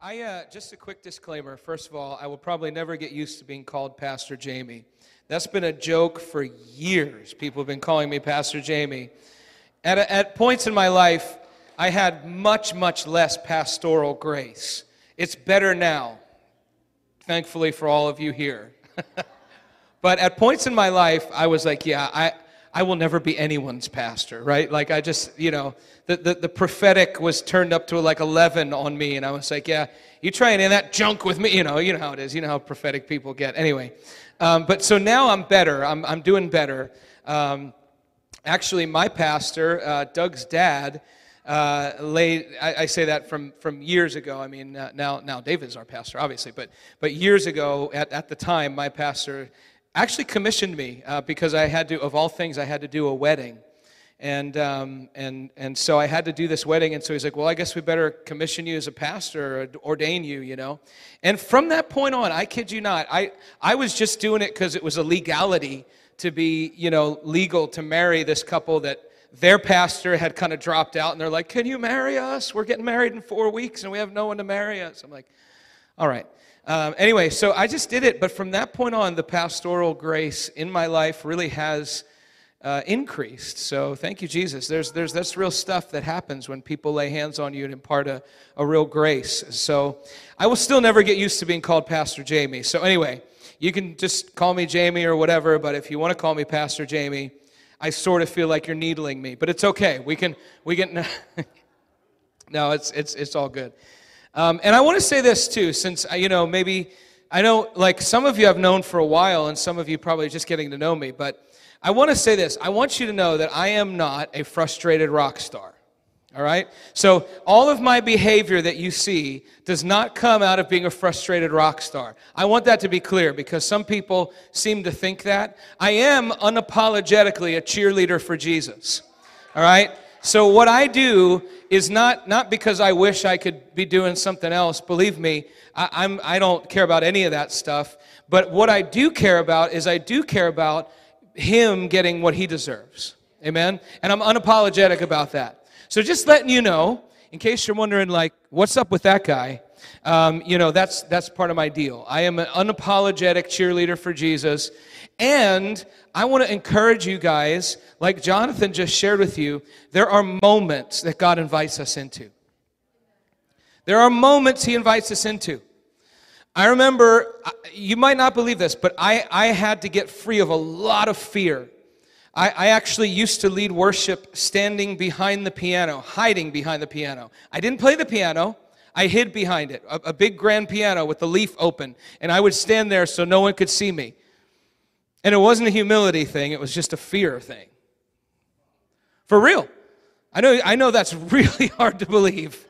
I uh, just a quick disclaimer. First of all, I will probably never get used to being called Pastor Jamie. That's been a joke for years. People have been calling me Pastor Jamie. At, at points in my life, I had much, much less pastoral grace. It's better now, thankfully for all of you here. but at points in my life, I was like, yeah, I, I will never be anyone's pastor, right? Like I just, you know, the, the, the, prophetic was turned up to like 11 on me, and I was like, yeah, you trying in that junk with me, you know, you know how it is, you know how prophetic people get. Anyway, um, but so now I'm better, I'm, I'm doing better. Um, actually, my pastor, uh, Doug's dad, uh, laid, I, I, say that from, from years ago. I mean, uh, now, now David's our pastor, obviously, but, but years ago, at, at the time, my pastor actually commissioned me uh, because I had to, of all things, I had to do a wedding. And, um, and, and so I had to do this wedding. And so he's like, well, I guess we better commission you as a pastor or ordain you, you know. And from that point on, I kid you not, I, I was just doing it because it was a legality to be, you know, legal to marry this couple that their pastor had kind of dropped out. And they're like, can you marry us? We're getting married in four weeks and we have no one to marry us. I'm like, all right. Um, anyway, so I just did it, but from that point on, the pastoral grace in my life really has uh, increased. So thank you, Jesus. There's, there's that's real stuff that happens when people lay hands on you and impart a, a real grace. So I will still never get used to being called Pastor Jamie. So anyway, you can just call me Jamie or whatever, but if you want to call me Pastor Jamie, I sort of feel like you're needling me, but it's okay. We can, we can, no, it's, it's, it's all good. Um, and I want to say this too, since, uh, you know, maybe, I know, like, some of you I've known for a while, and some of you probably just getting to know me, but I want to say this. I want you to know that I am not a frustrated rock star. All right? So, all of my behavior that you see does not come out of being a frustrated rock star. I want that to be clear because some people seem to think that. I am unapologetically a cheerleader for Jesus. All right? So what I do is not, not because I wish I could be doing something else. Believe me, I, I'm, I don't care about any of that stuff. But what I do care about is I do care about him getting what he deserves. Amen? And I'm unapologetic about that. So just letting you know, in case you're wondering, like, what's up with that guy? Um, you know, that's, that's part of my deal. I am an unapologetic cheerleader for Jesus. And I want to encourage you guys, like Jonathan just shared with you, there are moments that God invites us into. There are moments He invites us into. I remember, you might not believe this, but I, I had to get free of a lot of fear. I, I actually used to lead worship standing behind the piano, hiding behind the piano. I didn't play the piano. I hid behind it, a, a, big grand piano with the leaf open, and I would stand there so no one could see me. And it wasn't a humility thing, it was just a fear thing. For real. I know, I know that's really hard to believe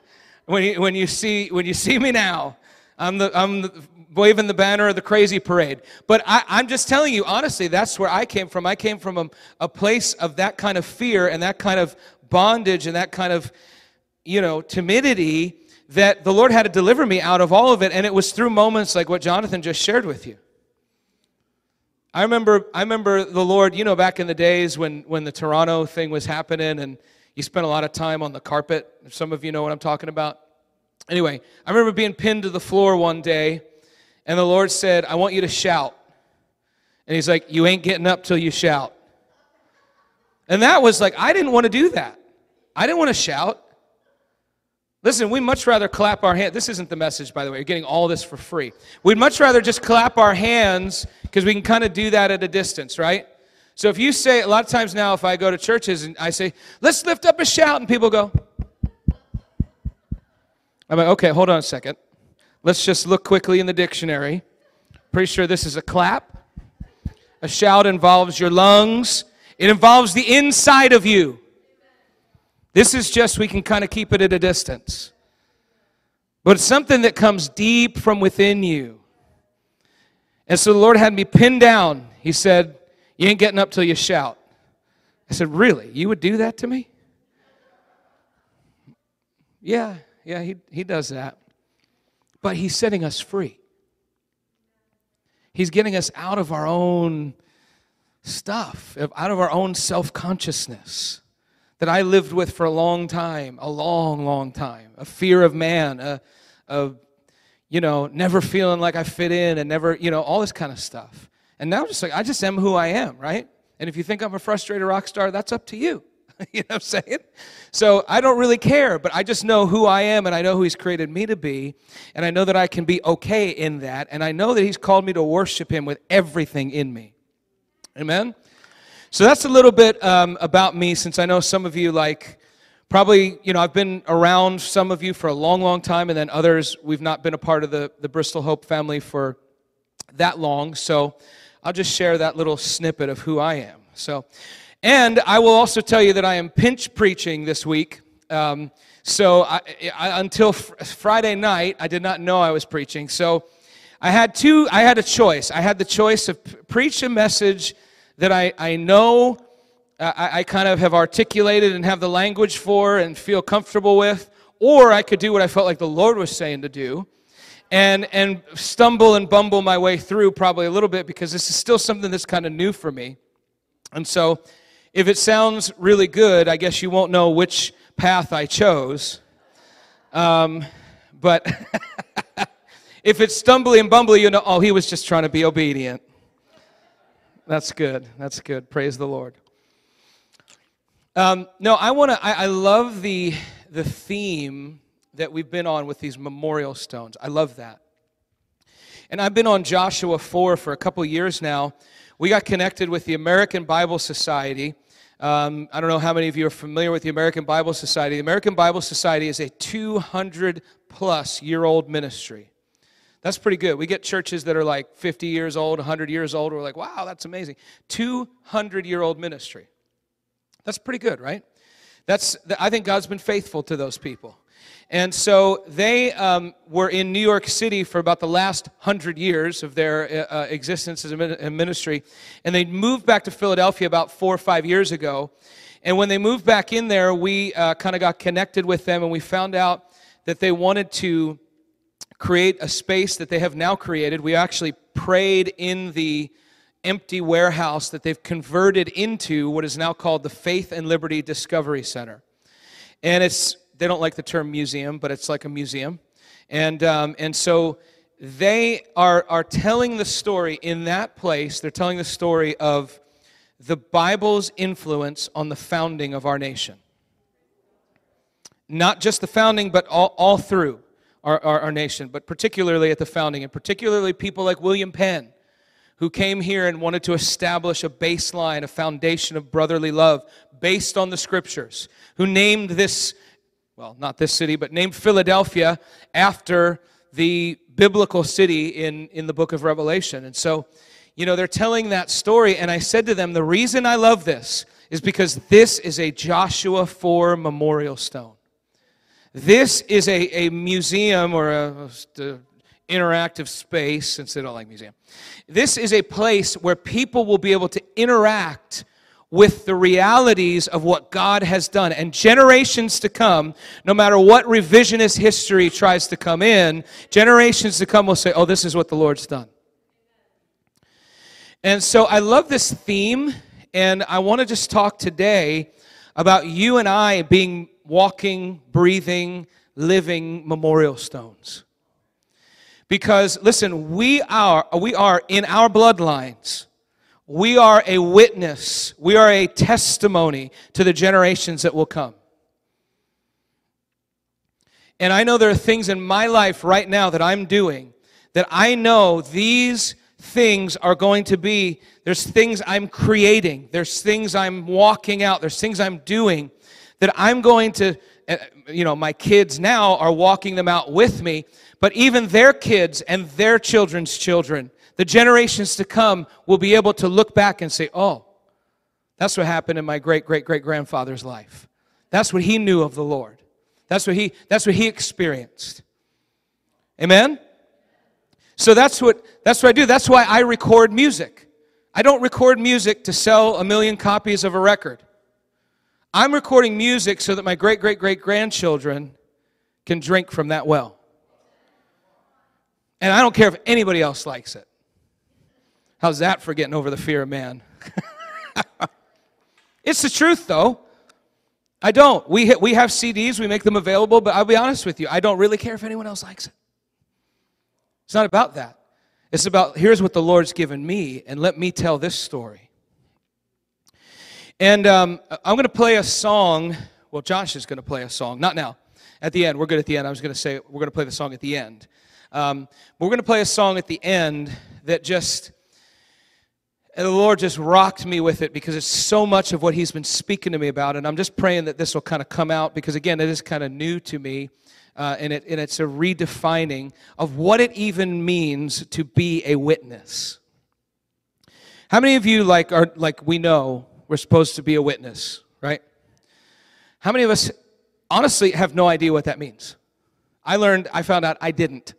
when you, when you, see, when you see me now. I'm, the, I'm the, waving the banner of the crazy parade. But I, am just telling you, honestly, that's where I came from. I came from a, a place of that kind of fear and that kind of bondage and that kind of, you know, timidity that the Lord had to deliver me out of all of it. And it was through moments like what Jonathan just shared with you. I remember, I remember the Lord, you know, back in the days when, when the Toronto thing was happening and you spent a lot of time on the carpet. Some of you know what I'm talking about. Anyway, I remember being pinned to the floor one day and the Lord said, I want you to shout. And He's like, You ain't getting up till you shout. And that was like, I didn't want to do that. I didn't want to shout. Listen, we much rather clap our hands. This isn't the message, by the way. You're getting all this for free. We'd much rather just clap our hands because we can kind of do that at a distance, right? So if you say, a lot of times now, if I go to churches and I say, let's lift up a shout, and people go, I'm like, okay, hold on a second. Let's just look quickly in the dictionary. Pretty sure this is a clap. A shout involves your lungs, it involves the inside of you. This is just, we can kind of keep it at a distance. But it's something that comes deep from within you. And so the Lord had me pinned down. He said, You ain't getting up till you shout. I said, Really? You would do that to me? Yeah, yeah, he, he does that. But he's setting us free. He's getting us out of our own stuff, out of our own self consciousness that I lived with for a long time, a long, long time. A fear of man, a, a you know, never feeling like I fit in and never, you know, all this kind of stuff. And now I'm just like, I just am who I am, right? And if you think I'm a frustrated rock star, that's up to you. you know what I'm saying? So I don't really care, but I just know who I am and I know who He's created me to be. And I know that I can be okay in that. And I know that He's called me to worship Him with everything in me. Amen? So that's a little bit um, about me since I know some of you like probably, you know, I've been around some of you for a long, long time, and then others, we've not been a part of the, the Bristol Hope family for that long. So I'll just share that little snippet of who I am. So, and I will also tell you that I am pinch preaching this week. Um, so I, I, until fr- Friday night, I did not know I was preaching. So I had two. I had a choice. I had the choice of p- preach a message that I, I know I, I kind of have articulated and have the language for and feel comfortable with, or I could do what I felt like the Lord was saying to do and and stumble and bumble my way through probably a little bit because this is still something that's kind of new for me. And so if it sounds really good, I guess you won't know which path I chose. Um, but if it's stumbly and bumbly, you know, oh, he was just trying to be obedient. That's good. That's good. Praise the Lord. Um, no, I want to. I, I love the the theme that we've been on with these memorial stones. I love that. And I've been on Joshua 4 for a couple years now. We got connected with the American Bible Society. Um, I don't know how many of you are familiar with the American Bible Society. The American Bible Society is a 200 plus year old ministry. That's pretty good. We get churches that are like 50 years old, 100 years old. We're like, wow, that's amazing. 200 year old ministry. That's pretty good, right? That's, I think God's been faithful to those people. And so they um, were in New York City for about the last hundred years of their uh, uh existence as a ministry. And they moved back to Philadelphia about four or five years ago. And when they moved back in there, we uh, kind of got connected with them and we found out that they wanted to create a space that they have now created. We actually prayed in the empty warehouse that they've converted into what is now called the Faith and Liberty Discovery Center. And it's, they don't like the term museum, but it's like a museum. And, um, and so they are, are telling the story in that place, they're telling the story of the Bible's influence on the founding of our nation. Not just the founding, but all, all through our, our, our nation, but particularly at the founding, and particularly people like William Penn who came here and wanted to establish a baseline, a foundation of brotherly love based on the scriptures, who named this, well, not this city, but named Philadelphia after the biblical city in, in the book of Revelation. And so, you know, they're telling that story, and I said to them, the reason I love this is because this is a Joshua 4 memorial stone. This is a, a museum or a, a interactive space, since they don't like museum. This is a place where people will be able to interact with the realities of what God has done. And generations to come, no matter what revisionist history tries to come in, generations to come will say, oh, this is what the Lord's done. And so I love this theme, and I want to just talk today about you and I being walking, breathing, living memorial stones. Because listen, we are we are in our bloodlines. We are a witness. We are a testimony to the generations that will come. And I know there are things in my life right now that I'm doing that I know these things are going to be there's things I'm creating, there's things I'm walking out, there's things I'm doing that I'm going to eh, you know, my kids now are walking them out with me but even their kids and their children's children, the generations to come, will be able to look back and say, oh, that's what happened in my great great great grandfather's life. That's what he knew of the Lord. That's what he, that's what he experienced. Amen? So that's what, that's what I do. That's why I record music. I don't record music to sell a million copies of a record. I'm recording music so that my great great great grandchildren can drink from that well. And I don't care if anybody else likes it. How's that for getting over the fear of man? it's the truth, though. I don't. We, we have CDs, we make them available, but I'll be honest with you, I don't really care if anyone else likes it. It's not about that. It's about here's what the Lord's given me, and let me tell this story. And um, I'm going to play a song. Well, Josh is going to play a song. Not now. At the end. We're good at the end. I was going to say we're going to play the song at the end. Um, we're going to play a song at the end that just, the Lord just rocked me with it because it's so much of what He's been speaking to me about. And I'm just praying that this will kind of come out because, again, it is kind of new to me. Uh, and, it, and it's a redefining of what it even means to be a witness. How many of you, like, are, like we know, we're supposed to be a witness, right? How many of us honestly have no idea what that means? I learned, I found out I didn't.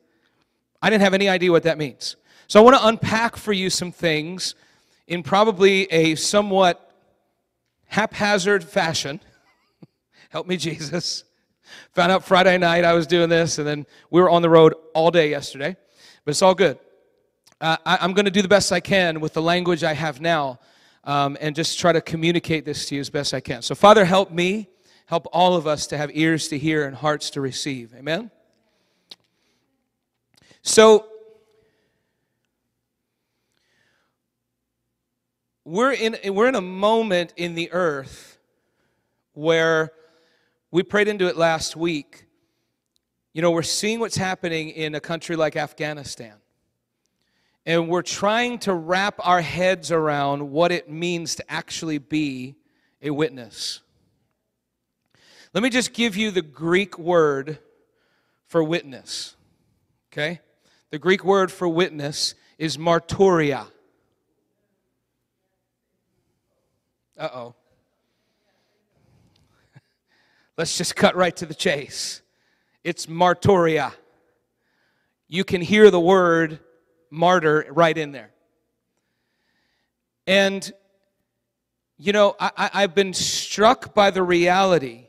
I didn't have any idea what that means. So I want to unpack for you some things in probably a somewhat haphazard fashion. Help me, Jesus. Found out Friday night I was doing this, and then we were on the road all day yesterday, but it's all good. Uh, I, am going to do the best I can with the language I have now um, and just try to communicate this to you as best I can. So, Father, help me, help all of us to have ears to hear and hearts to receive. Amen? So, we're in, we're in a moment in the earth where we prayed into it last week. You know, we're seeing what's happening in a country like Afghanistan and we're trying to wrap our heads around what it means to actually be a witness. Let me just give you the Greek word for witness. Okay? The Greek word for witness is marturia. Uh oh. Let's just cut right to the chase. It's marturia. You can hear the word martyr right in there. And, you know, I, I've been struck by the reality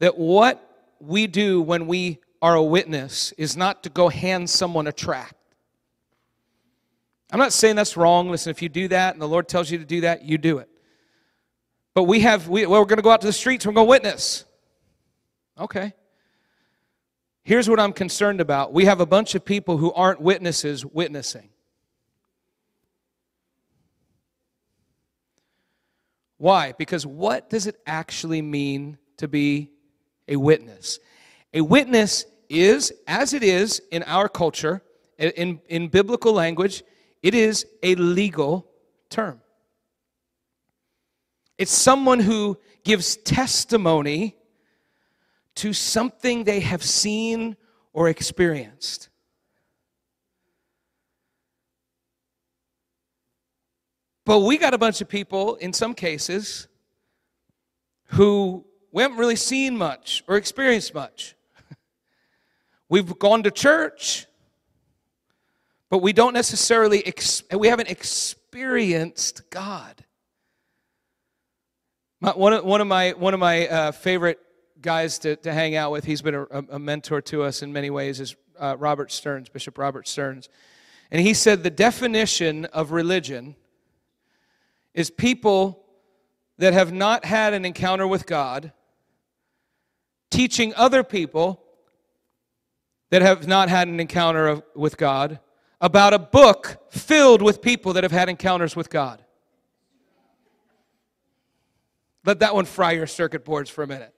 that what we do when we are a witness is not to go hand someone a tract. I'm not saying that's wrong. Listen, if you do that and the Lord tells you to do that, you do it. But we have, we, well, we're going to go out to the streets, we're going to witness. Okay. Here's what I'm concerned about we have a bunch of people who aren't witnesses witnessing. Why? Because what does it actually mean to be a witness? A witness is, as it is in our culture, in, in biblical language, it is a legal term. It's someone who gives testimony to something they have seen or experienced. But we got a bunch of people, in some cases, who we haven't really seen much or experienced much. We've gone to church, but we don't necessarily, ex- we haven't experienced God. My, one, of, one of my, one of my uh, favorite guys to, to hang out with. He's been a, a mentor to us in many ways, is uh, Robert Stearns, Bishop Robert Stearns. And he said the definition of religion is people that have not had an encounter with God teaching other people that have not had an encounter of, with God about a book filled with people that have had encounters with God. Let that one fry your circuit boards for a minute.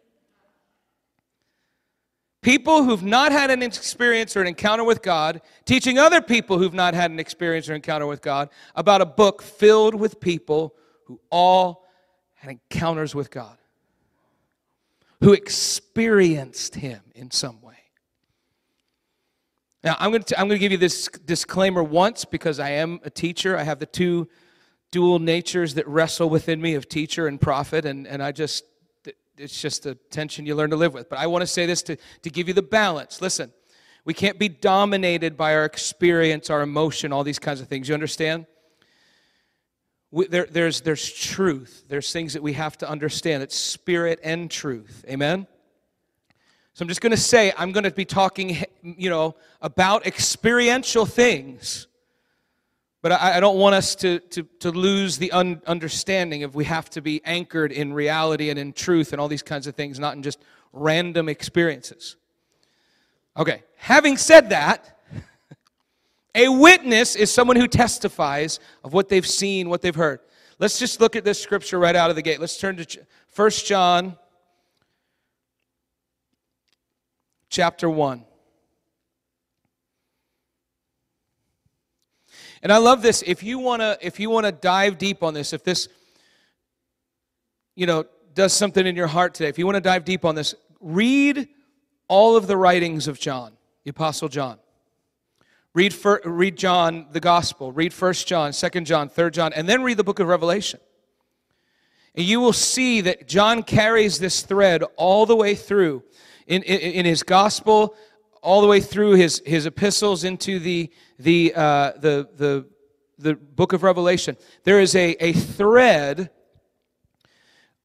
People who've not had an experience or an encounter with God, teaching other people who've not had an experience or encounter with God about a book filled with people who all had encounters with God, who experienced Him in some way. Now, I'm going, to, I'm going to give you this disclaimer once because I am a teacher. I have the two dual natures that wrestle within me of teacher and prophet, and, and I just it's just a tension you learn to live with. But I want to say this to, to give you the balance. Listen, we can't be dominated by our experience, our emotion, all these kinds of things. You understand? We, there, there's, there's truth. There's things that we have to understand. It's spirit and truth. Amen? So I'm just going to say, I'm going to be talking, you know, about experiential things but I, I don't want us to, to, to lose the un- understanding of we have to be anchored in reality and in truth and all these kinds of things, not in just random experiences. Okay, having said that, A witness is someone who testifies of what they've seen, what they've heard. Let's just look at this scripture right out of the gate. Let's turn to 1 John chapter 1. And I love this. If you want to if you want to dive deep on this, if this you know does something in your heart today, if you want to dive deep on this, read all of the writings of John, the apostle John. Read, for, read John, the gospel. Read 1st John, 2nd John, 3rd John, and then read the book of Revelation. And you will see that John carries this thread all the way through in, in, in his gospel, all the way through his, his epistles into the, the, uh, the, the, the book of Revelation. There is a, a thread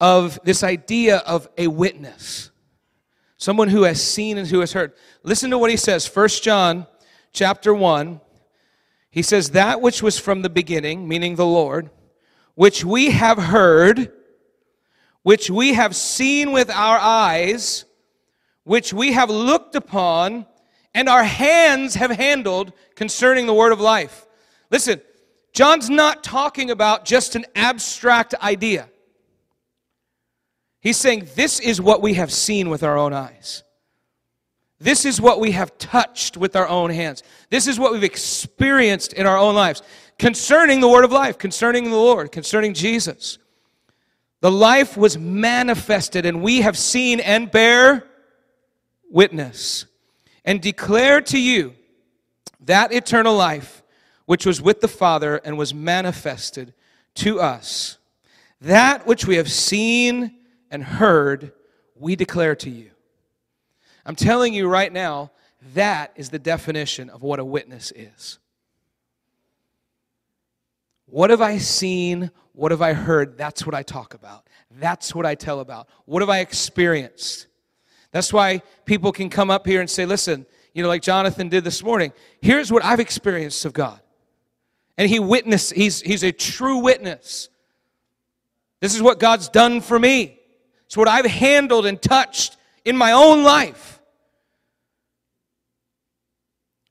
of this idea of a witness, someone who has seen and who has heard. Listen to what he says, 1 John chapter 1. He says, That which was from the beginning, meaning the Lord, which we have heard, which we have seen with our eyes, which we have looked upon, and our hands have handled concerning the word of life. Listen, John's not talking about just an abstract idea. He's saying this is what we have seen with our own eyes. This is what we have touched with our own hands. This is what we've experienced in our own lives concerning the word of life, concerning the Lord, concerning Jesus. The life was manifested, and we have seen and bear witness and declare to you that eternal life which was with the Father and was manifested to us. That which we have seen and heard, we declare to you. I'm telling you right now, that is the definition of what a witness is. What have I seen? What have I heard? That's what I talk about. That's what I tell about. What have I experienced? That's why people can come up here and say, listen, you know, like Jonathan did this morning, here's what I've experienced of God. And he witnessed, he's, he's a true witness. This is what God's done for me. It's what I've handled and touched in my own life.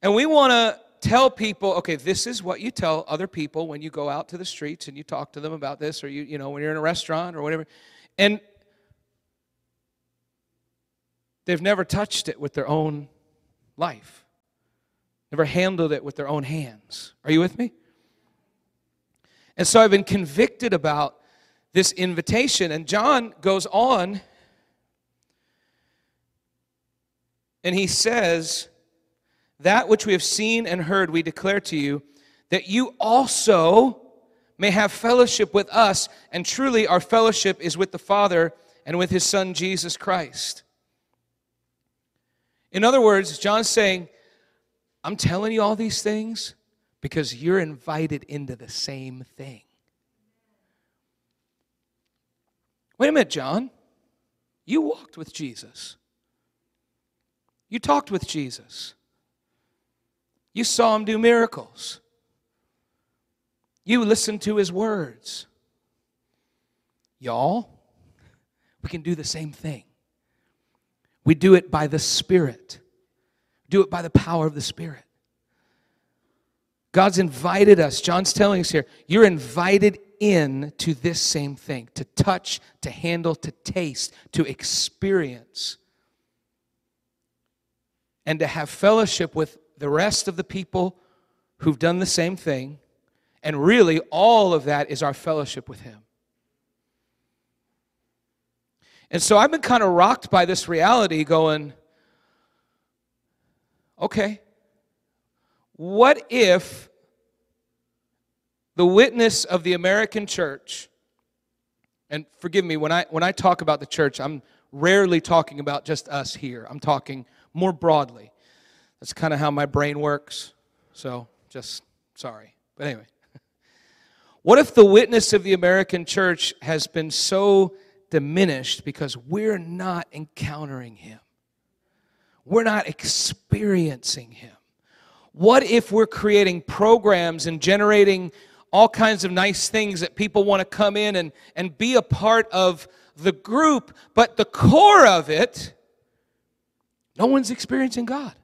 And we want to tell people, okay, this is what you tell other people when you go out to the streets and you talk to them about this, or you, you know, when you're in a restaurant or whatever. And they've never touched it with their own life, never handled it with their own hands. Are you with me? And so I've been convicted about this invitation. And John goes on and he says, That which we have seen and heard, we declare to you, that you also may have fellowship with us. And truly, our fellowship is with the Father and with his Son, Jesus Christ. In other words, John's saying, I'm telling you all these things because you're invited into the same thing. Wait a minute, John. You walked with Jesus. You talked with Jesus. You saw him do miracles. You listened to his words. Y'all, we can do the same thing. We do it by the Spirit, do it by the power of the Spirit. God's invited us. John's telling us here, you're invited in to this same thing to touch, to handle, to taste, to experience, and to have fellowship with the rest of the people who've done the same thing. And really, all of that is our fellowship with Him. And so I've been kind of rocked by this reality, going, okay, what if the witness of the American church, and forgive me, when I, when I talk about the church, I'm rarely talking about just us here. I'm talking more broadly. That's kind of how my brain works. So just sorry. But anyway. What if the witness of the American church has been so diminished because we're not encountering Him? We're not experiencing Him. What if we're creating programs and generating all kinds of nice things that people want to come in and, and be a part of the group, but the core of it, no one's experiencing God.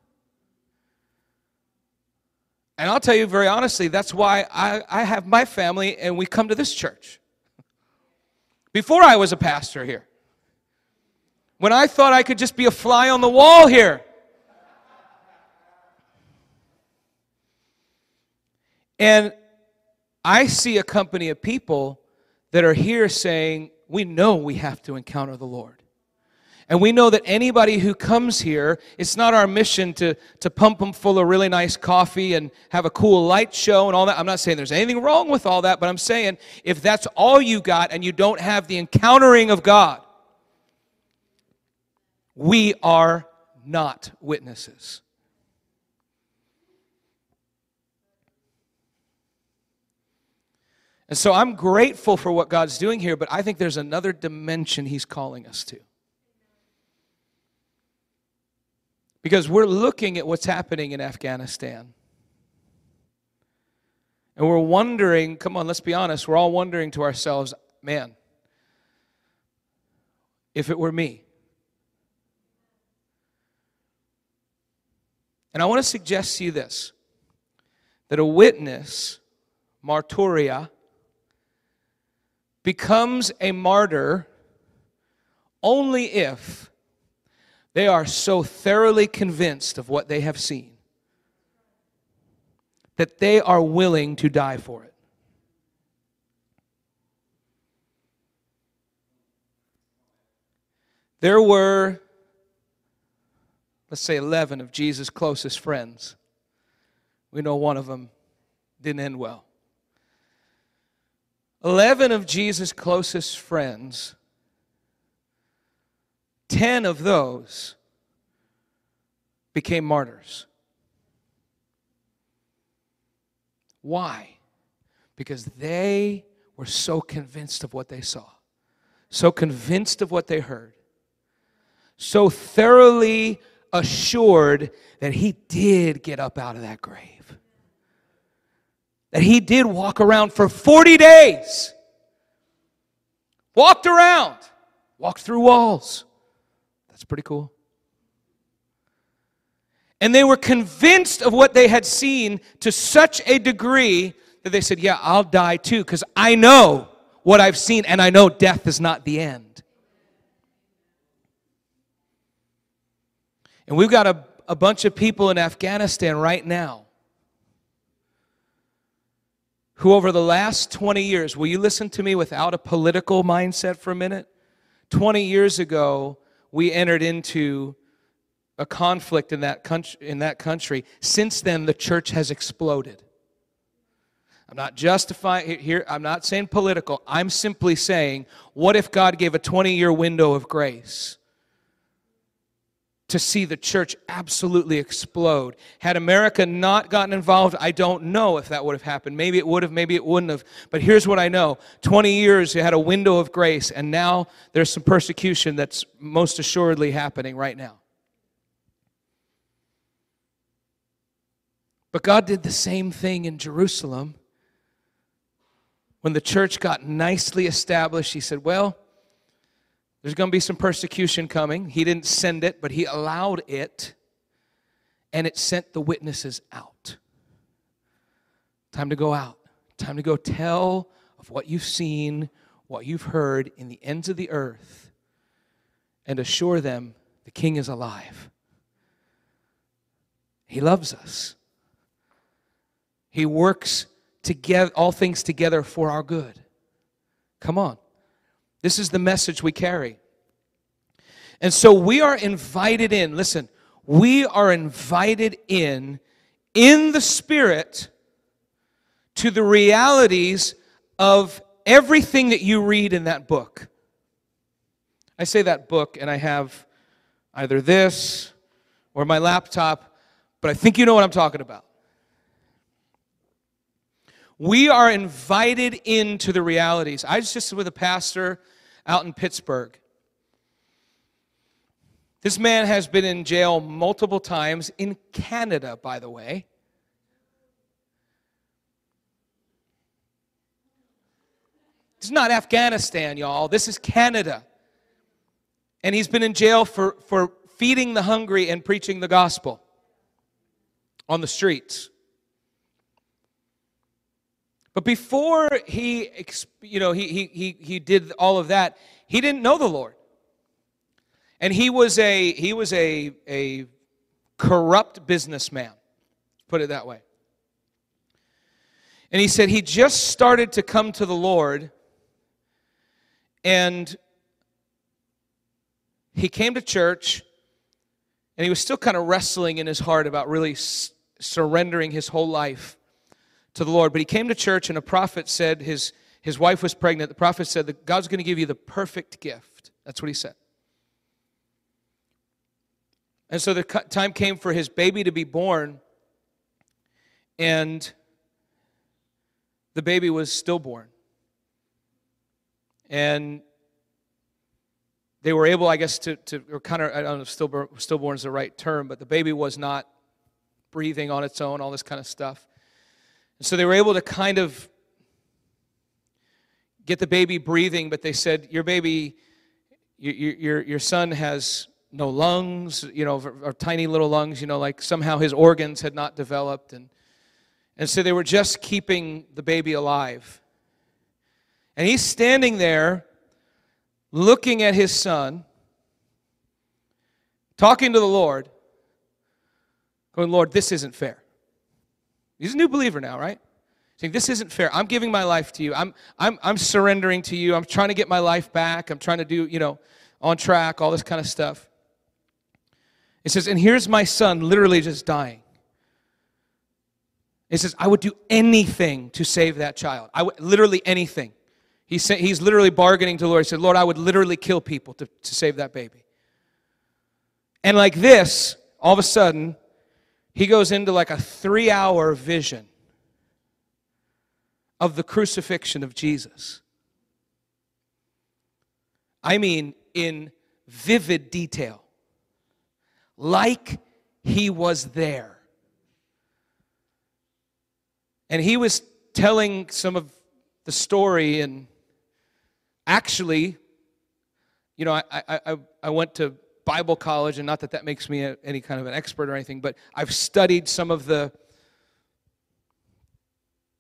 And I'll tell you very honestly, that's why I, I have my family and we come to this church. Before I was a pastor here, when I thought I could just be a fly on the wall here. And I see a company of people that are here saying, We know we have to encounter the Lord. And we know that anybody who comes here, it's not our mission to, to pump them full of really nice coffee and have a cool light show and all that. I'm not saying there's anything wrong with all that, but I'm saying if that's all you got and you don't have the encountering of God, we are not witnesses. And so I'm grateful for what God's doing here, but I think there's another dimension He's calling us to. Because we're looking at what's happening in Afghanistan. And we're wondering, come on, let's be honest, we're all wondering to ourselves, man, if it were me. And I want to suggest to you this that a witness, martyria, becomes a martyr only if they are so thoroughly convinced of what they have seen that they are willing to die for it. There were, let's say, 11 of Jesus' closest friends. We know one of them didn't end well. 11 of Jesus' closest friends 10 of those became martyrs. Why? Because they were so convinced of what they saw, so convinced of what they heard, so thoroughly assured that he did get up out of that grave, that he did walk around for 40 days, walked around, walked through walls that's pretty cool. And they were convinced of what they had seen to such a degree that they said, Yeah, I'll die too, because I know what I've seen, and I know death is not the end. And we've got a, a bunch of people in Afghanistan right now who, over the last 20 years, will you listen to me without a political mindset for a minute? 20 years ago, we entered into a conflict in that country, in that country. Since then, the church has exploded. I'm not justifying here, I'm not saying political. I'm simply saying, what if God gave a 20 year window of grace? To see the church absolutely explode. Had America not gotten involved, I don't know if that would have happened. Maybe it would have, maybe it wouldn't have. But here's what I know 20 years, you had a window of grace, and now there's some persecution that's most assuredly happening right now. But God did the same thing in Jerusalem. When the church got nicely established, He said, Well, there's going to be some persecution coming. He didn't send it, but he allowed it, and it sent the witnesses out. Time to go out. Time to go tell of what you've seen, what you've heard in the ends of the earth, and assure them the King is alive. He loves us. He works together, all things together for our good. Come on. This is the message we carry. And so we are invited in. Listen, we are invited in in the Spirit to the realities of everything that you read in that book. I say that book, and I have either this or my laptop, but I think you know what I'm talking about. We are invited into the realities. I was just with a pastor out in Pittsburgh. This man has been in jail multiple times in Canada, by the way. This is not Afghanistan, y'all. This is Canada. And he's been in jail for, for feeding the hungry and preaching the gospel on the streets. But before he, you know, he, he, he, he did all of that, he didn't know the Lord. And he was a, he was a, a corrupt businessman, put it that way. And he said he just started to come to the Lord and he came to church and he was still kind of wrestling in his heart about really s- surrendering his whole life to the Lord. But he came to church and a prophet said his, his wife was pregnant. The prophet said that God's going to give you the perfect gift. That's what he said. And so the time came for his baby to be born, and the baby was stillborn. And they were able, I guess, to, to or kind of, I don't know if stillborn, stillborn is the right term, but the baby was not breathing on its own, all this kind of stuff. And so they were able to kind of get the baby breathing, but they said, Your baby, your, your, your son has no lungs, you know, or, or tiny little lungs, you know, like somehow his organs had not developed. And, and so they were just keeping the baby alive. And he's standing there looking at his son, talking to the Lord, going, Lord, this isn't fair. He's a new believer now, right? Saying, This isn't fair. I'm giving my life to you. I'm, I'm, I'm surrendering to you. I'm trying to get my life back. I'm trying to do, you know, on track, all this kind of stuff. It says, and here's my son literally just dying. It says, I would do anything to save that child. I would, literally anything. He said, he's literally bargaining to the Lord. He said, Lord, I would literally kill people to, to save that baby. And like this, all of a sudden, he goes into like a three hour vision of the crucifixion of Jesus. I mean, in vivid detail like he was there. And he was telling some of the story, and actually, you know, I, I, I went to Bible college, and not that that makes me a, any kind of an expert or anything, but I've studied some of the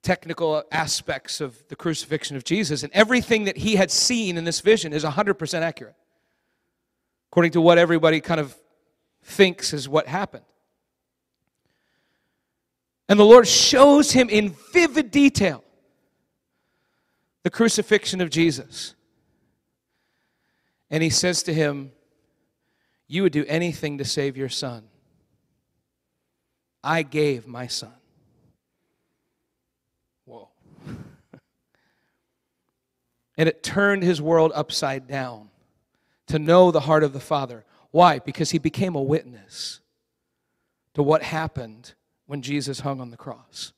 technical aspects of the crucifixion of Jesus, and everything that he had seen in this vision is 100% accurate, according to what everybody kind of thinks is what happened. And the Lord shows him in vivid detail the crucifixion of Jesus. And he says to him, You would do anything to save your son. I gave my son. Whoa. and it turned his world upside down to know the heart of the Father. Why? Because he became a witness to what happened when Jesus hung on the cross.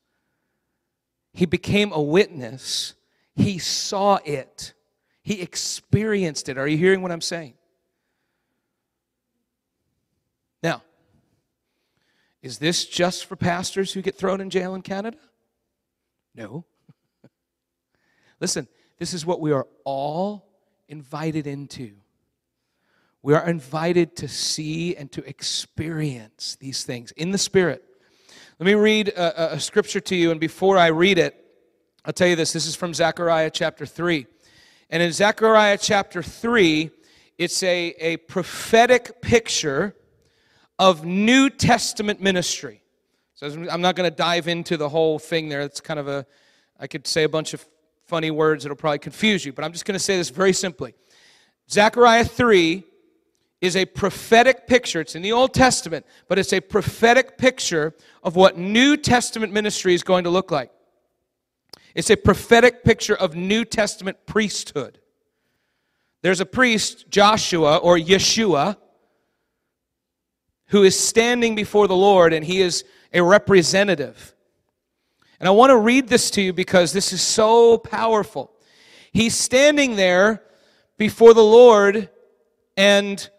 He became a witness. He saw it. He experienced it. Are you hearing what I'm saying? Now, is this just for pastors who get thrown in jail in Canada? No. Listen, this is what we are all invited into. We are invited to see and to experience these things in the Spirit. Let me read a, a, scripture to you, and before I read it, I'll tell you this. This is from Zechariah chapter 3. And in Zechariah chapter 3, it's a, a prophetic picture of New Testament ministry. So I'm not going to dive into the whole thing there. It's kind of a, I could say a bunch of funny words that'll probably confuse you, but I'm just going to say this very simply. Zechariah 3 is a prophetic picture. It's in the Old Testament, but it's a prophetic picture of what New Testament ministry is going to look like. It's a prophetic picture of New Testament priesthood. There's a priest, Joshua or Yeshua, who is standing before the Lord and he is a representative. And I want to read this to you because this is so powerful. He's standing there before the Lord and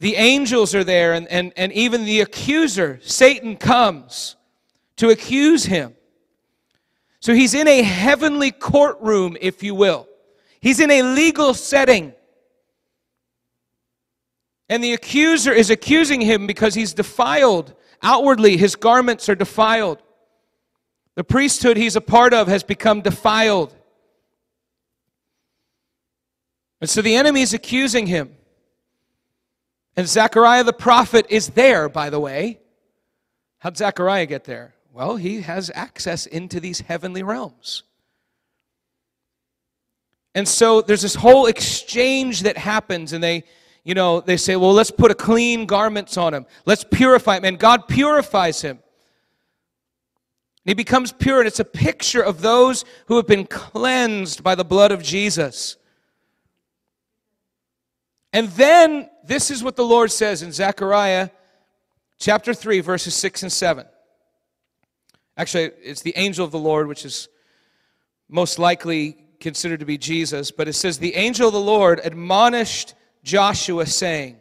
the angels are there, and, and, and even the accuser, Satan, comes to accuse him. So he's in a heavenly courtroom, if you will. He's in a legal setting. And the accuser is accusing him because he's defiled. Outwardly, his garments are defiled. The priesthood he's a part of has become defiled. And so the enemy is accusing him. And Zechariah the prophet is there, by the way. How'd Zechariah get there? Well, he has access into these heavenly realms. And so there's this whole exchange that happens, and they, you know, they say, well, let's put a clean garments on him. Let's purify him. And God purifies him. And he becomes pure, and it's a picture of those who have been cleansed by the blood of Jesus. And then this is what the Lord says in Zechariah chapter 3, verses 6 and 7. Actually, it's the angel of the Lord, which is most likely considered to be Jesus, but it says, The angel of the Lord admonished Joshua, saying,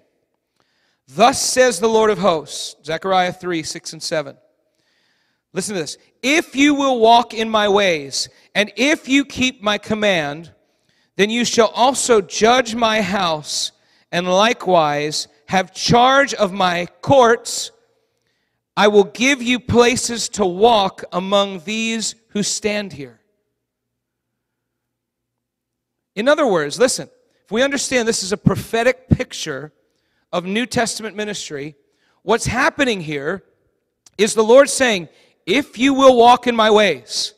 Thus says the Lord of hosts, Zechariah 3 6 and 7. Listen to this. If you will walk in my ways, and if you keep my command, then you shall also judge my house, and likewise have charge of my courts. I will give you places to walk among these who stand here. In other words, listen, we understand this is a prophetic picture of New Testament ministry, what's happening here is the Lord saying, If you will walk in my ways,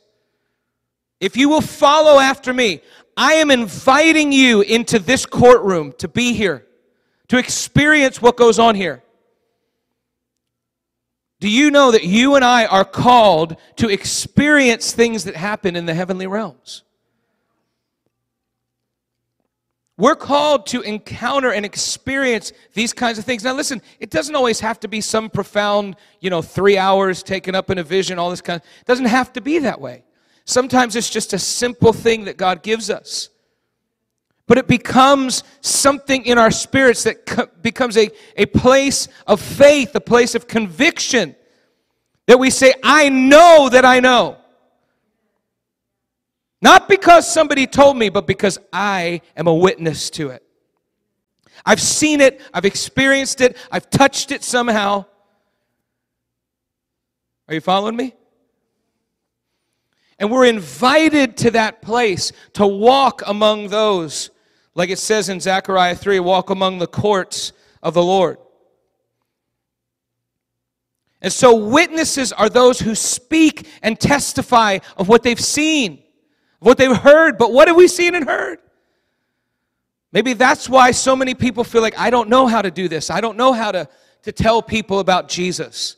if you will follow after me, I am inviting you into this courtroom to be here, to experience what goes on here. Do you know that you and I are called to experience things that happen in the heavenly realms? We're called to encounter and experience these kinds of things. Now, listen, it doesn't always have to be some profound, you know, three hours taken up in a vision, all this kind of, it doesn't have to be that way. Sometimes it's just a simple thing that God gives us. But it becomes something in our spirits that co- becomes a, a place of faith, a place of conviction that we say, I know that I know. Not because somebody told me, but because I am a witness to it. I've seen it, I've experienced it, I've touched it somehow. Are you following me? And we're invited to that place to walk among those, like it says in Zechariah 3 walk among the courts of the Lord. And so, witnesses are those who speak and testify of what they've seen what they've heard, but what have we seen and heard? Maybe that's why so many people feel like, I don't know how to do this. I don't know how to, to tell people about Jesus.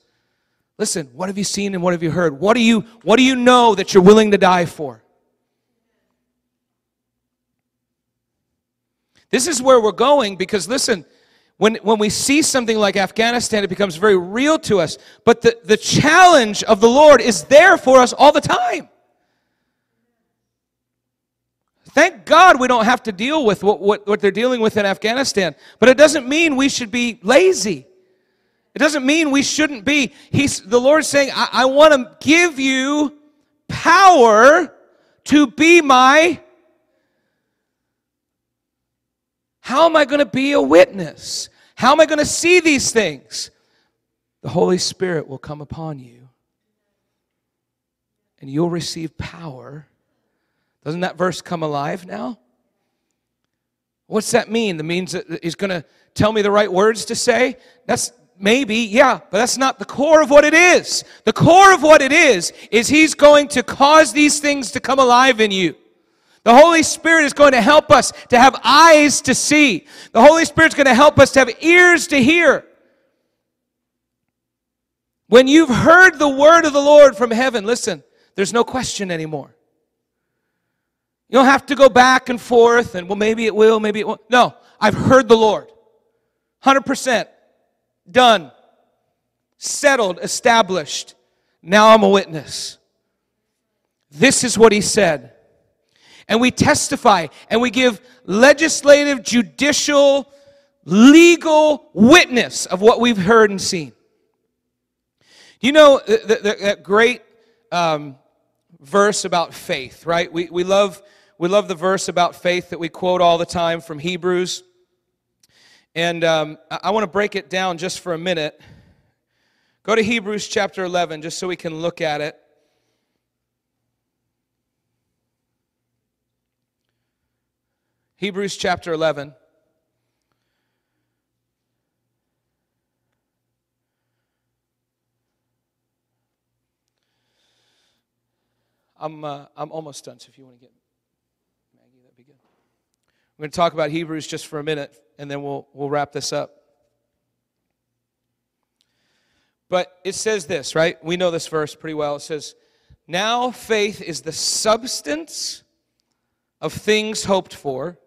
Listen, what have you seen and what have you heard? What do you, what do you know that you're willing to die for? This is where we're going because, listen, when, when we see something like Afghanistan, it becomes very real to us. But the, the challenge of the Lord is there for us all the time. Thank God we don't have to deal with what, what, what they're dealing with in Afghanistan. But it doesn't mean we should be lazy. It doesn't mean we shouldn't be. He's, the Lord's saying, I, I want to give you power to be my. How am I going to be a witness? How am I going to see these things? The Holy Spirit will come upon you, and you'll receive power doesn't that verse come alive now? What's that mean? That means that he's going to tell me the right words to say? That's maybe, yeah, but that's not the core of what it is. The core of what it is, is he's going to cause these things to come alive in you. The Holy Spirit is going to help us to have eyes to see. The Holy Spirit's going to help us to have ears to hear. When you've heard the word of the Lord from heaven, listen, there's no question anymore. You don't have to go back and forth and, well, maybe it will, maybe it won't. No, I've heard the Lord. 100%. Done. Settled, established. Now I'm a witness. This is what he said. And we testify and we give legislative, judicial, legal witness of what we've heard and seen. You know that, that great um, verse about faith, right? We, we love we love the verse about faith that we quote all the time from Hebrews. And um, I, want to break it down just for a minute. Go to Hebrews chapter 11 just so we can look at it. Hebrews chapter 11. I'm, uh, I'm almost done, so if you want to get we're going to talk about Hebrews just for a minute, and then we'll, we'll wrap this up. But it says this, right? We know this verse pretty well. It says, Now faith is the substance of things hoped for,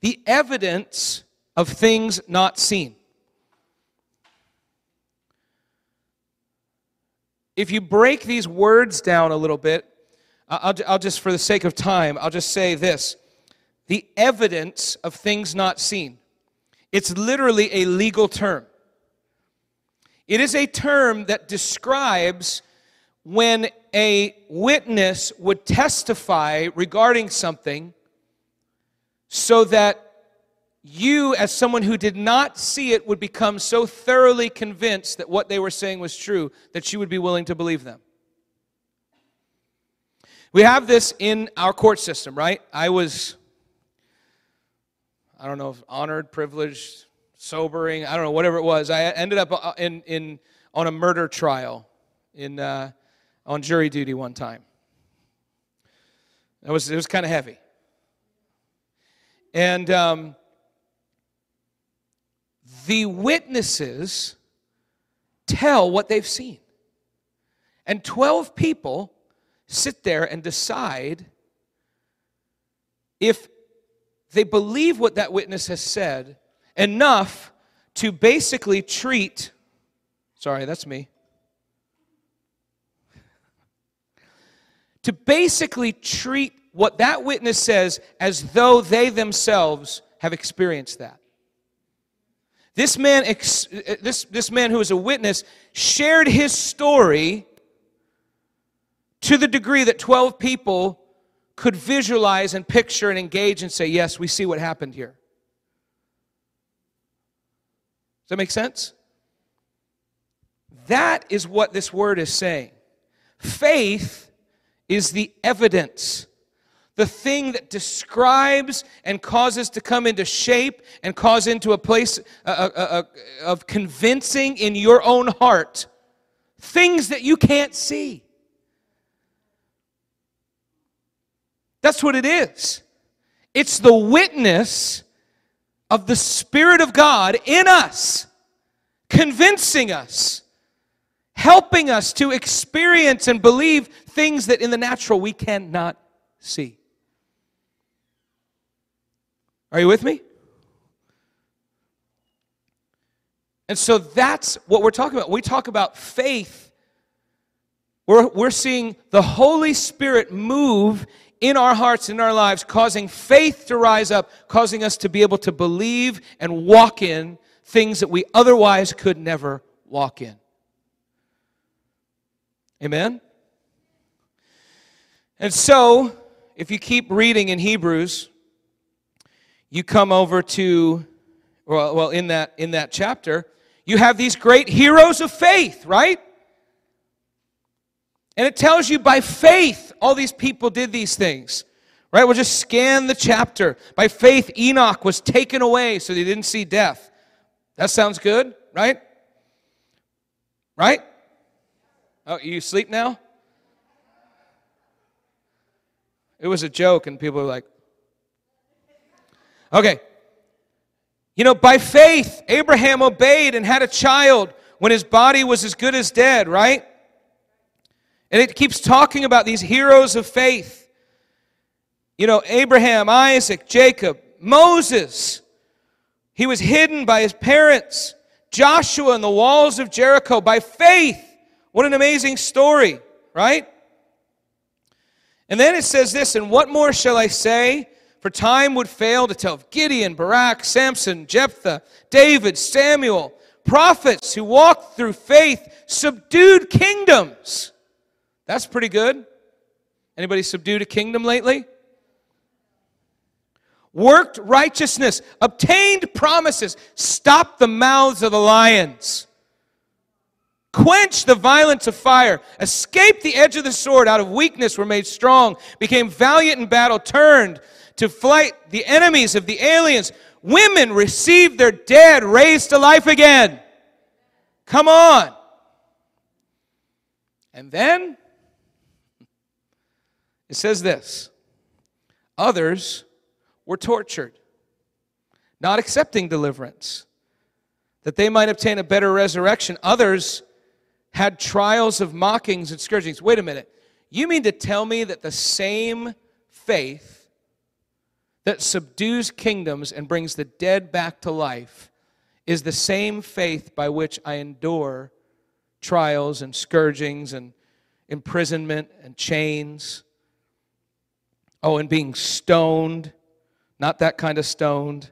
the evidence of things not seen. if you break these words down a little bit, I'll, I'll, just, for the sake of time, I'll just say this the evidence of things not seen. It's literally a legal term. It is a term that describes when a witness would testify regarding something so that you, as someone who did not see it, would become so thoroughly convinced that what they were saying was true that you would be willing to believe them. We have this in our court system, right? I was, I don't know, if honored, privileged, sobering, I don't know, whatever it was. I ended up uh, in, in, on a murder trial in, uh, on jury duty one time. It was, it was kind of heavy. And um, the witnesses tell what they've seen. And 12 people sit there and decide if they believe what that witness has said enough to basically treat, sorry, that's me, to basically treat what that witness says as though they themselves have experienced that. This man, this, this man who was a witness shared his story to the degree that 12 people could visualize and picture and engage and say, Yes, we see what happened here. Does that make sense? That is what this word is saying. Faith is the evidence the thing that describes and causes to come into shape and cause into a place uh, uh, uh, of convincing in your own heart things that you can't see. That's what it is. It's the witness of the Spirit of God in us, convincing us, helping us to experience and believe things that in the natural we cannot see. Are you with me? And so that's what we're talking about. we talk about faith, we're, we're seeing the Holy Spirit move in our hearts, in our lives, causing faith to rise up, causing us to be able to believe and walk in things that we otherwise could never walk in. Amen? And so, if you keep reading in Hebrews, you come over to well, well in that in that chapter you have these great heroes of faith right and it tells you by faith all these people did these things right? We'll just scan the chapter. By faith enoch was taken away so he didn't see death. That sounds good right? Right? Oh you sleep now? It was a joke and people were like Okay. You know, by faith, Abraham obeyed and had a child when his body was as good as dead, right? And it keeps talking about these heroes of faith. You know, Abraham, Isaac, Jacob, Moses. He was hidden by his parents. Joshua in the walls of Jericho by faith. What an amazing story, right? And then it says this, and what more shall I say? For time would fail to tell of Gideon, Barak, Samson, Jephthah, David, Samuel, prophets who walked through faith, subdued kingdoms. That's pretty good. Anybody subdued a kingdom lately? Worked righteousness, obtained promises, stopped the mouths of the lions, quenched the violence of fire, escaped the edge of the sword, out of weakness were made strong, became valiant in battle, turned to flight the enemies of the aliens. Women received their dead raised to life again. Come on. And then it says this others were tortured, not accepting deliverance, that they might obtain a better resurrection. Others had trials of mockings and scourgings. Wait a minute. You mean to tell me that the same faith that subdues kingdoms and brings the dead back to life is the same faith by which I endure trials and scourgings and imprisonment and chains? Oh, and being stoned, not that kind of stoned,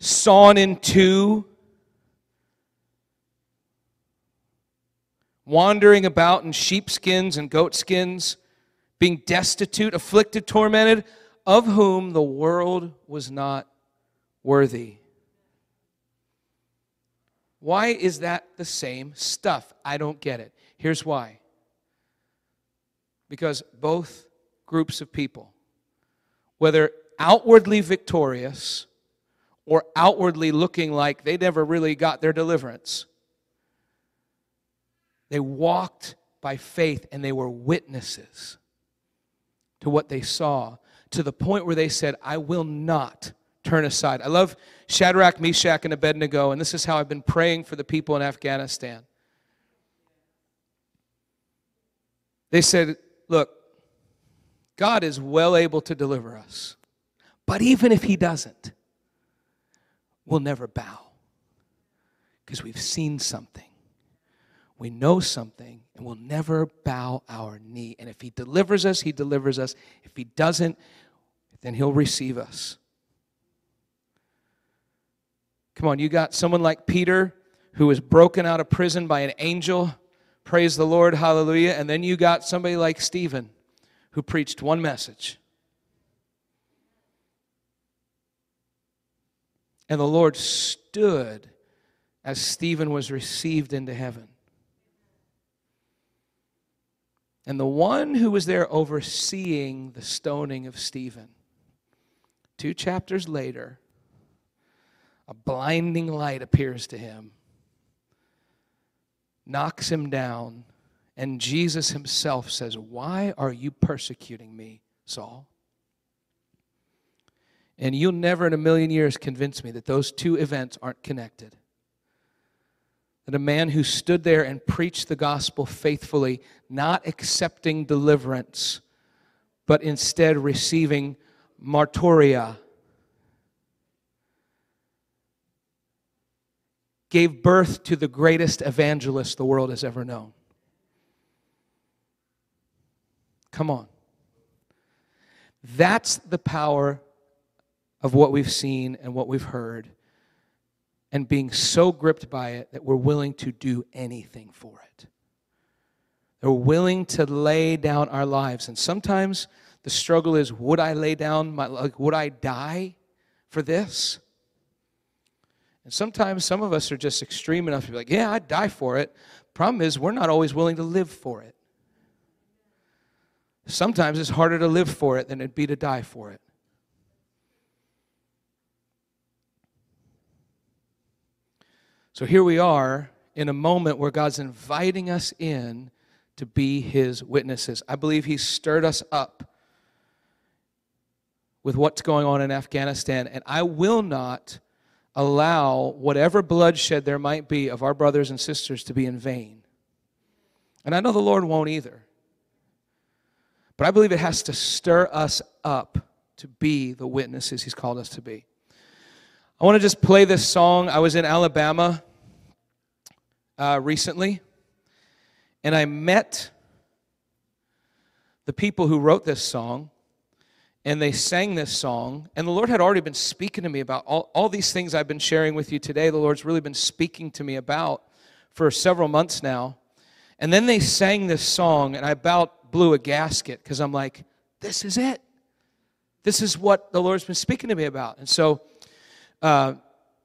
sawn in two wandering about in sheepskins and goatskins, being destitute, afflicted, tormented, of whom the world was not worthy. Why is that the same stuff? I don't get it. Here's why. Because both groups of people, whether outwardly victorious or outwardly looking like they never really got their deliverance, they walked by faith and they were witnesses to what they saw to the point where they said, I will not turn aside. I love Shadrach, Meshach, and Abednego, and this is how I've been praying for the people in Afghanistan. They said, Look, God is well able to deliver us, but even if He doesn't, we'll never bow because we've seen something we know something and we'll never bow our knee. And if He delivers us, He delivers us. If He doesn't, then He'll receive us. Come on, you got someone like Peter who was broken out of prison by an angel. Praise the Lord, hallelujah. And then you got somebody like Stephen who preached one message. And the Lord stood as Stephen was received into heaven. And the one who was there overseeing the stoning of Stephen, two chapters later, a blinding light appears to him, knocks him down, and Jesus himself says, Why are you persecuting me, Saul? And you'll never in a million years convince me that those two events aren't connected that a man who stood there and preached the gospel faithfully, not accepting deliverance, but instead receiving martyria, gave birth to the greatest evangelist the world has ever known. Come on. That's the power of what we've seen and what we've heard and being so gripped by it that we're willing to do anything for it. They're willing to lay down our lives. And sometimes the struggle is would I lay down my like would I die for this? And sometimes some of us are just extreme enough to be like, yeah, I'd die for it. Problem is, we're not always willing to live for it. Sometimes it's harder to live for it than it'd be to die for it. So here we are in a moment where God's inviting us in to be his witnesses. I believe he's stirred us up with what's going on in Afghanistan, and I will not allow whatever bloodshed there might be of our brothers and sisters to be in vain. And I know the Lord won't either. But I believe it has to stir us up to be the witnesses he's called us to be. I want to just play this song. I was in Alabama uh, recently, and I met the people who wrote this song, and they sang this song. And the Lord had already been speaking to me about all, all these things I've been sharing with you today. The Lord's really been speaking to me about for several months now. And then they sang this song, and I about blew a gasket because I'm like, this is it. This is what the Lord's been speaking to me about. And so, uh,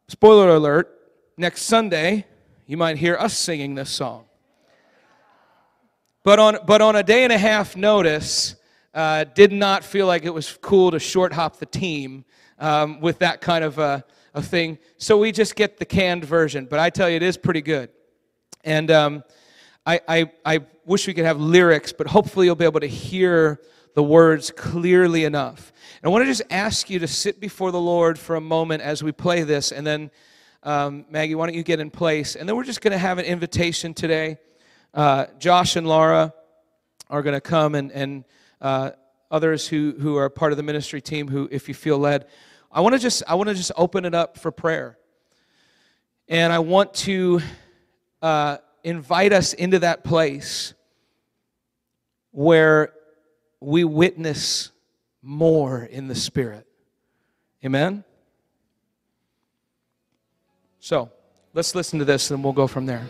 spoiler alert, next Sunday, you might hear us singing this song. But on, but on a day and a half notice, uh, did not feel like it was cool to short hop the team um, with that kind of a, a, thing. So we just get the canned version. But I tell you, it is pretty good. And um, I, I, I wish we could have lyrics, but hopefully you'll be able to hear the words clearly enough. And I want to just ask you to sit before the Lord for a moment as we play this, and then um, Maggie, why don't you get in place? And then we're just going to have an invitation today. Uh, Josh and Laura are going to come, and, and uh, others who, who are part of the ministry team who, if you feel led, I want to just I want to just open it up for prayer, and I want to uh, invite us into that place where we witness more in the Spirit. Amen? So let's listen to this and we'll go from there.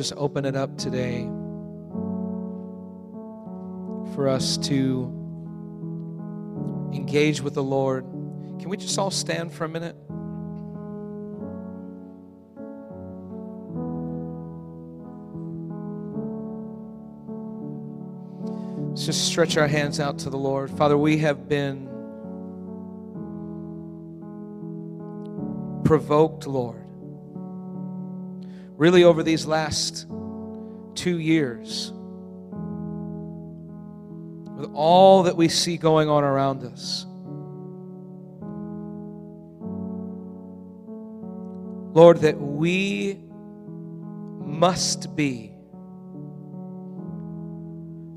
Just open it up today for us to engage with the Lord. Can we just all stand for a minute? Let's just stretch our hands out to the Lord. Father, we have been provoked, Lord, really over these last two years with all that we see going on around us. Lord, that we must be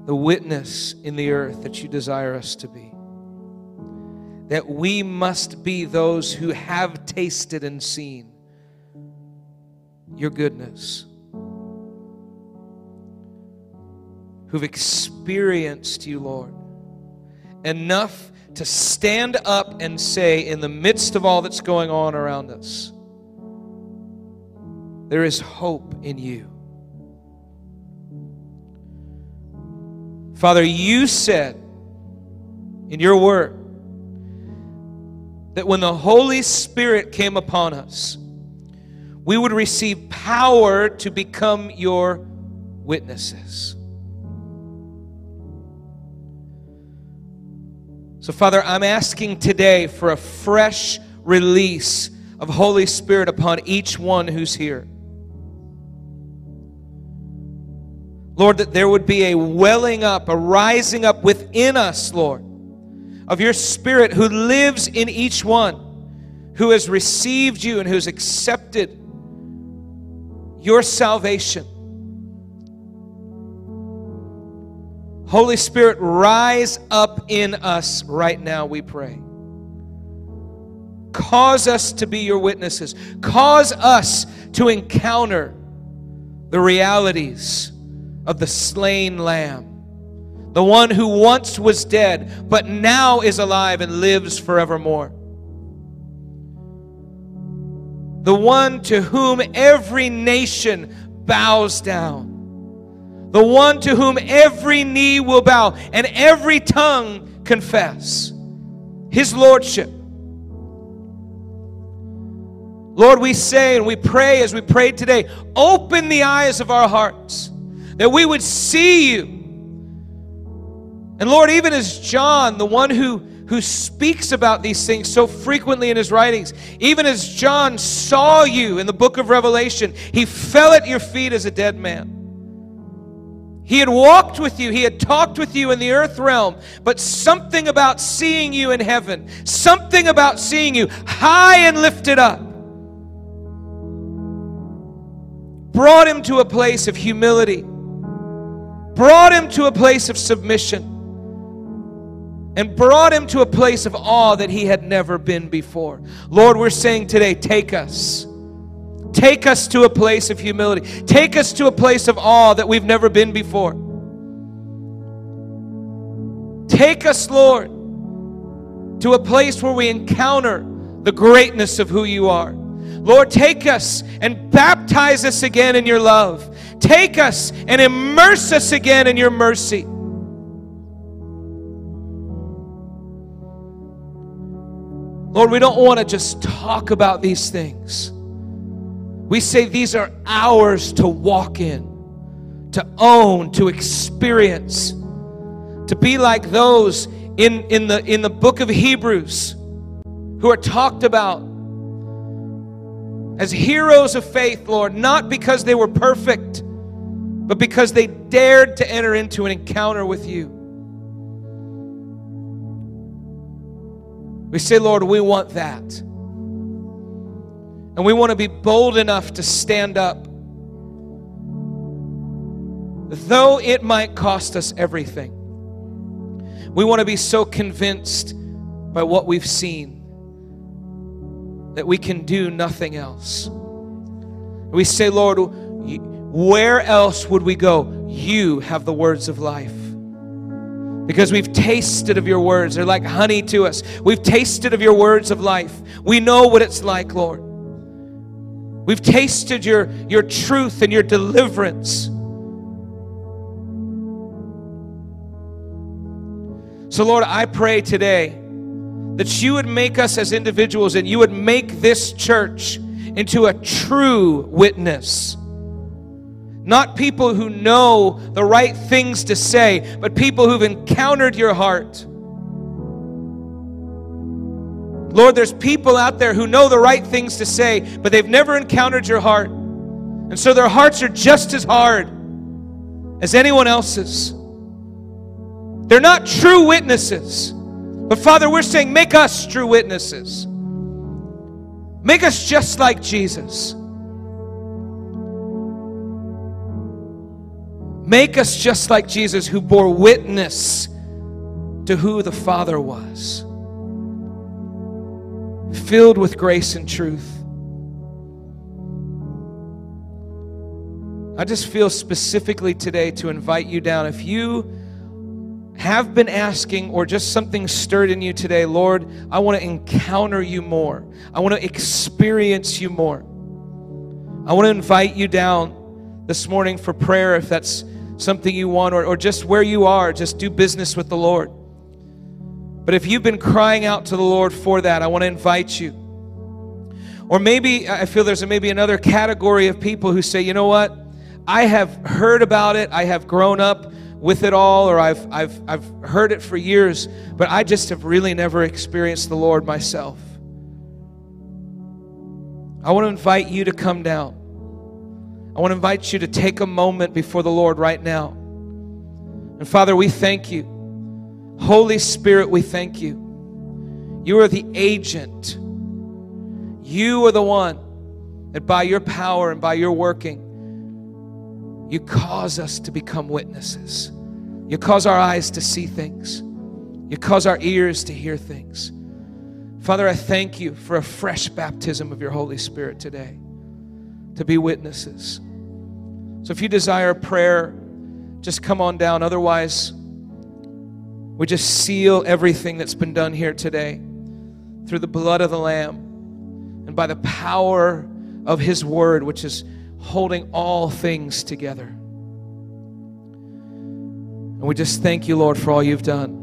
the witness in the earth that you desire us to be. That we must be those who have tasted and seen your goodness, who've experienced you, Lord, enough to stand up and say, in the midst of all that's going on around us, there is hope in you. Father, you said in your word that when the Holy Spirit came upon us, we would receive power to become your witnesses. So, Father, I'm asking today for a fresh release of Holy Spirit upon each one who's here. Lord, that there would be a welling up, a rising up within us, Lord, of your Spirit who lives in each one, who has received you and who's accepted your salvation. Holy Spirit, rise up in us right now, we pray. Cause us to be your witnesses. Cause us to encounter the realities of the slain lamb, the one who once was dead, but now is alive and lives forevermore. The one to whom every nation bows down. The one to whom every knee will bow and every tongue confess. His Lordship. Lord, we say and we pray as we prayed today, open the eyes of our hearts that we would see you. And Lord, even as John, the one who, who speaks about these things so frequently in his writings, even as John saw you in the book of Revelation, he fell at your feet as a dead man. He had walked with you, he had talked with you in the earth realm, but something about seeing you in heaven, something about seeing you high and lifted up, brought him to a place of humility brought him to a place of submission and brought him to a place of awe that he had never been before. Lord, we're saying today, take us. Take us to a place of humility. Take us to a place of awe that we've never been before. Take us, Lord, to a place where we encounter the greatness of who you are. Lord, take us and baptize us again in your love. Take us and immerse us again in your mercy. Lord, we don't want to just talk about these things. We say these are ours to walk in, to own, to experience, to be like those in, in, the, in the book of Hebrews who are talked about as heroes of faith, Lord, not because they were perfect, but because they dared to enter into an encounter with you. We say, Lord, we want that. And we want to be bold enough to stand up, though it might cost us everything. We want to be so convinced by what we've seen that we can do nothing else. We say, Lord, where else would we go? You have the words of life. Because we've tasted of your words. They're like honey to us. We've tasted of your words of life. We know what it's like, Lord. We've tasted your, your truth and your deliverance. So, Lord, I pray today that you would make us as individuals and you would make this church into a true witness. Not people who know the right things to say, but people who've encountered your heart. Lord, there's people out there who know the right things to say, but they've never encountered your heart. And so their hearts are just as hard as anyone else's. They're not true witnesses. But Father, we're saying, make us true witnesses. Make us just like Jesus. Make us just like Jesus, who bore witness to who the Father was filled with grace and truth. I just feel specifically today to invite you down. If you have been asking or just something stirred in you today, Lord, I want to encounter you more. I want to experience you more. I want to invite you down this morning for prayer if that's something you want, or, or just where you are, just do business with the Lord. But if you've been crying out to the Lord for that, I want to invite you. Or maybe I feel there's maybe another category of people who say, you know what? I have heard about it, I have grown up with it all, or I've, I've, I've heard it for years, but I just have really never experienced the Lord myself. I want to invite you to come down. I want to invite you to take a moment before the Lord right now. And Father, we thank you Holy Spirit, we thank you. You are the agent. You are the one that by your power and by your working, you cause us to become witnesses. You cause our eyes to see things. You cause our ears to hear things. Father, I thank you for a fresh baptism of your Holy Spirit today to be witnesses. So if you desire prayer, just come on down. Otherwise, we just seal everything that's been done here today through the blood of the Lamb and by the power of His Word, which is holding all things together. And we just thank you, Lord, for all you've done.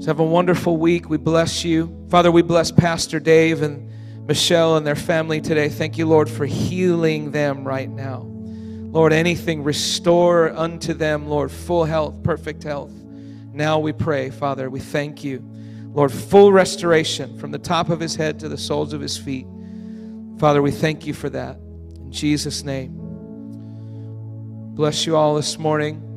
So have a wonderful week. We bless you. Father, we bless Pastor Dave and Michelle and their family today. Thank you, Lord, for healing them right now. Lord, anything restore unto them, Lord, full health, perfect health. Now we pray, Father, we thank you. Lord, full restoration from the top of his head to the soles of his feet. Father, we thank you for that. In Jesus' name. Bless you all this morning.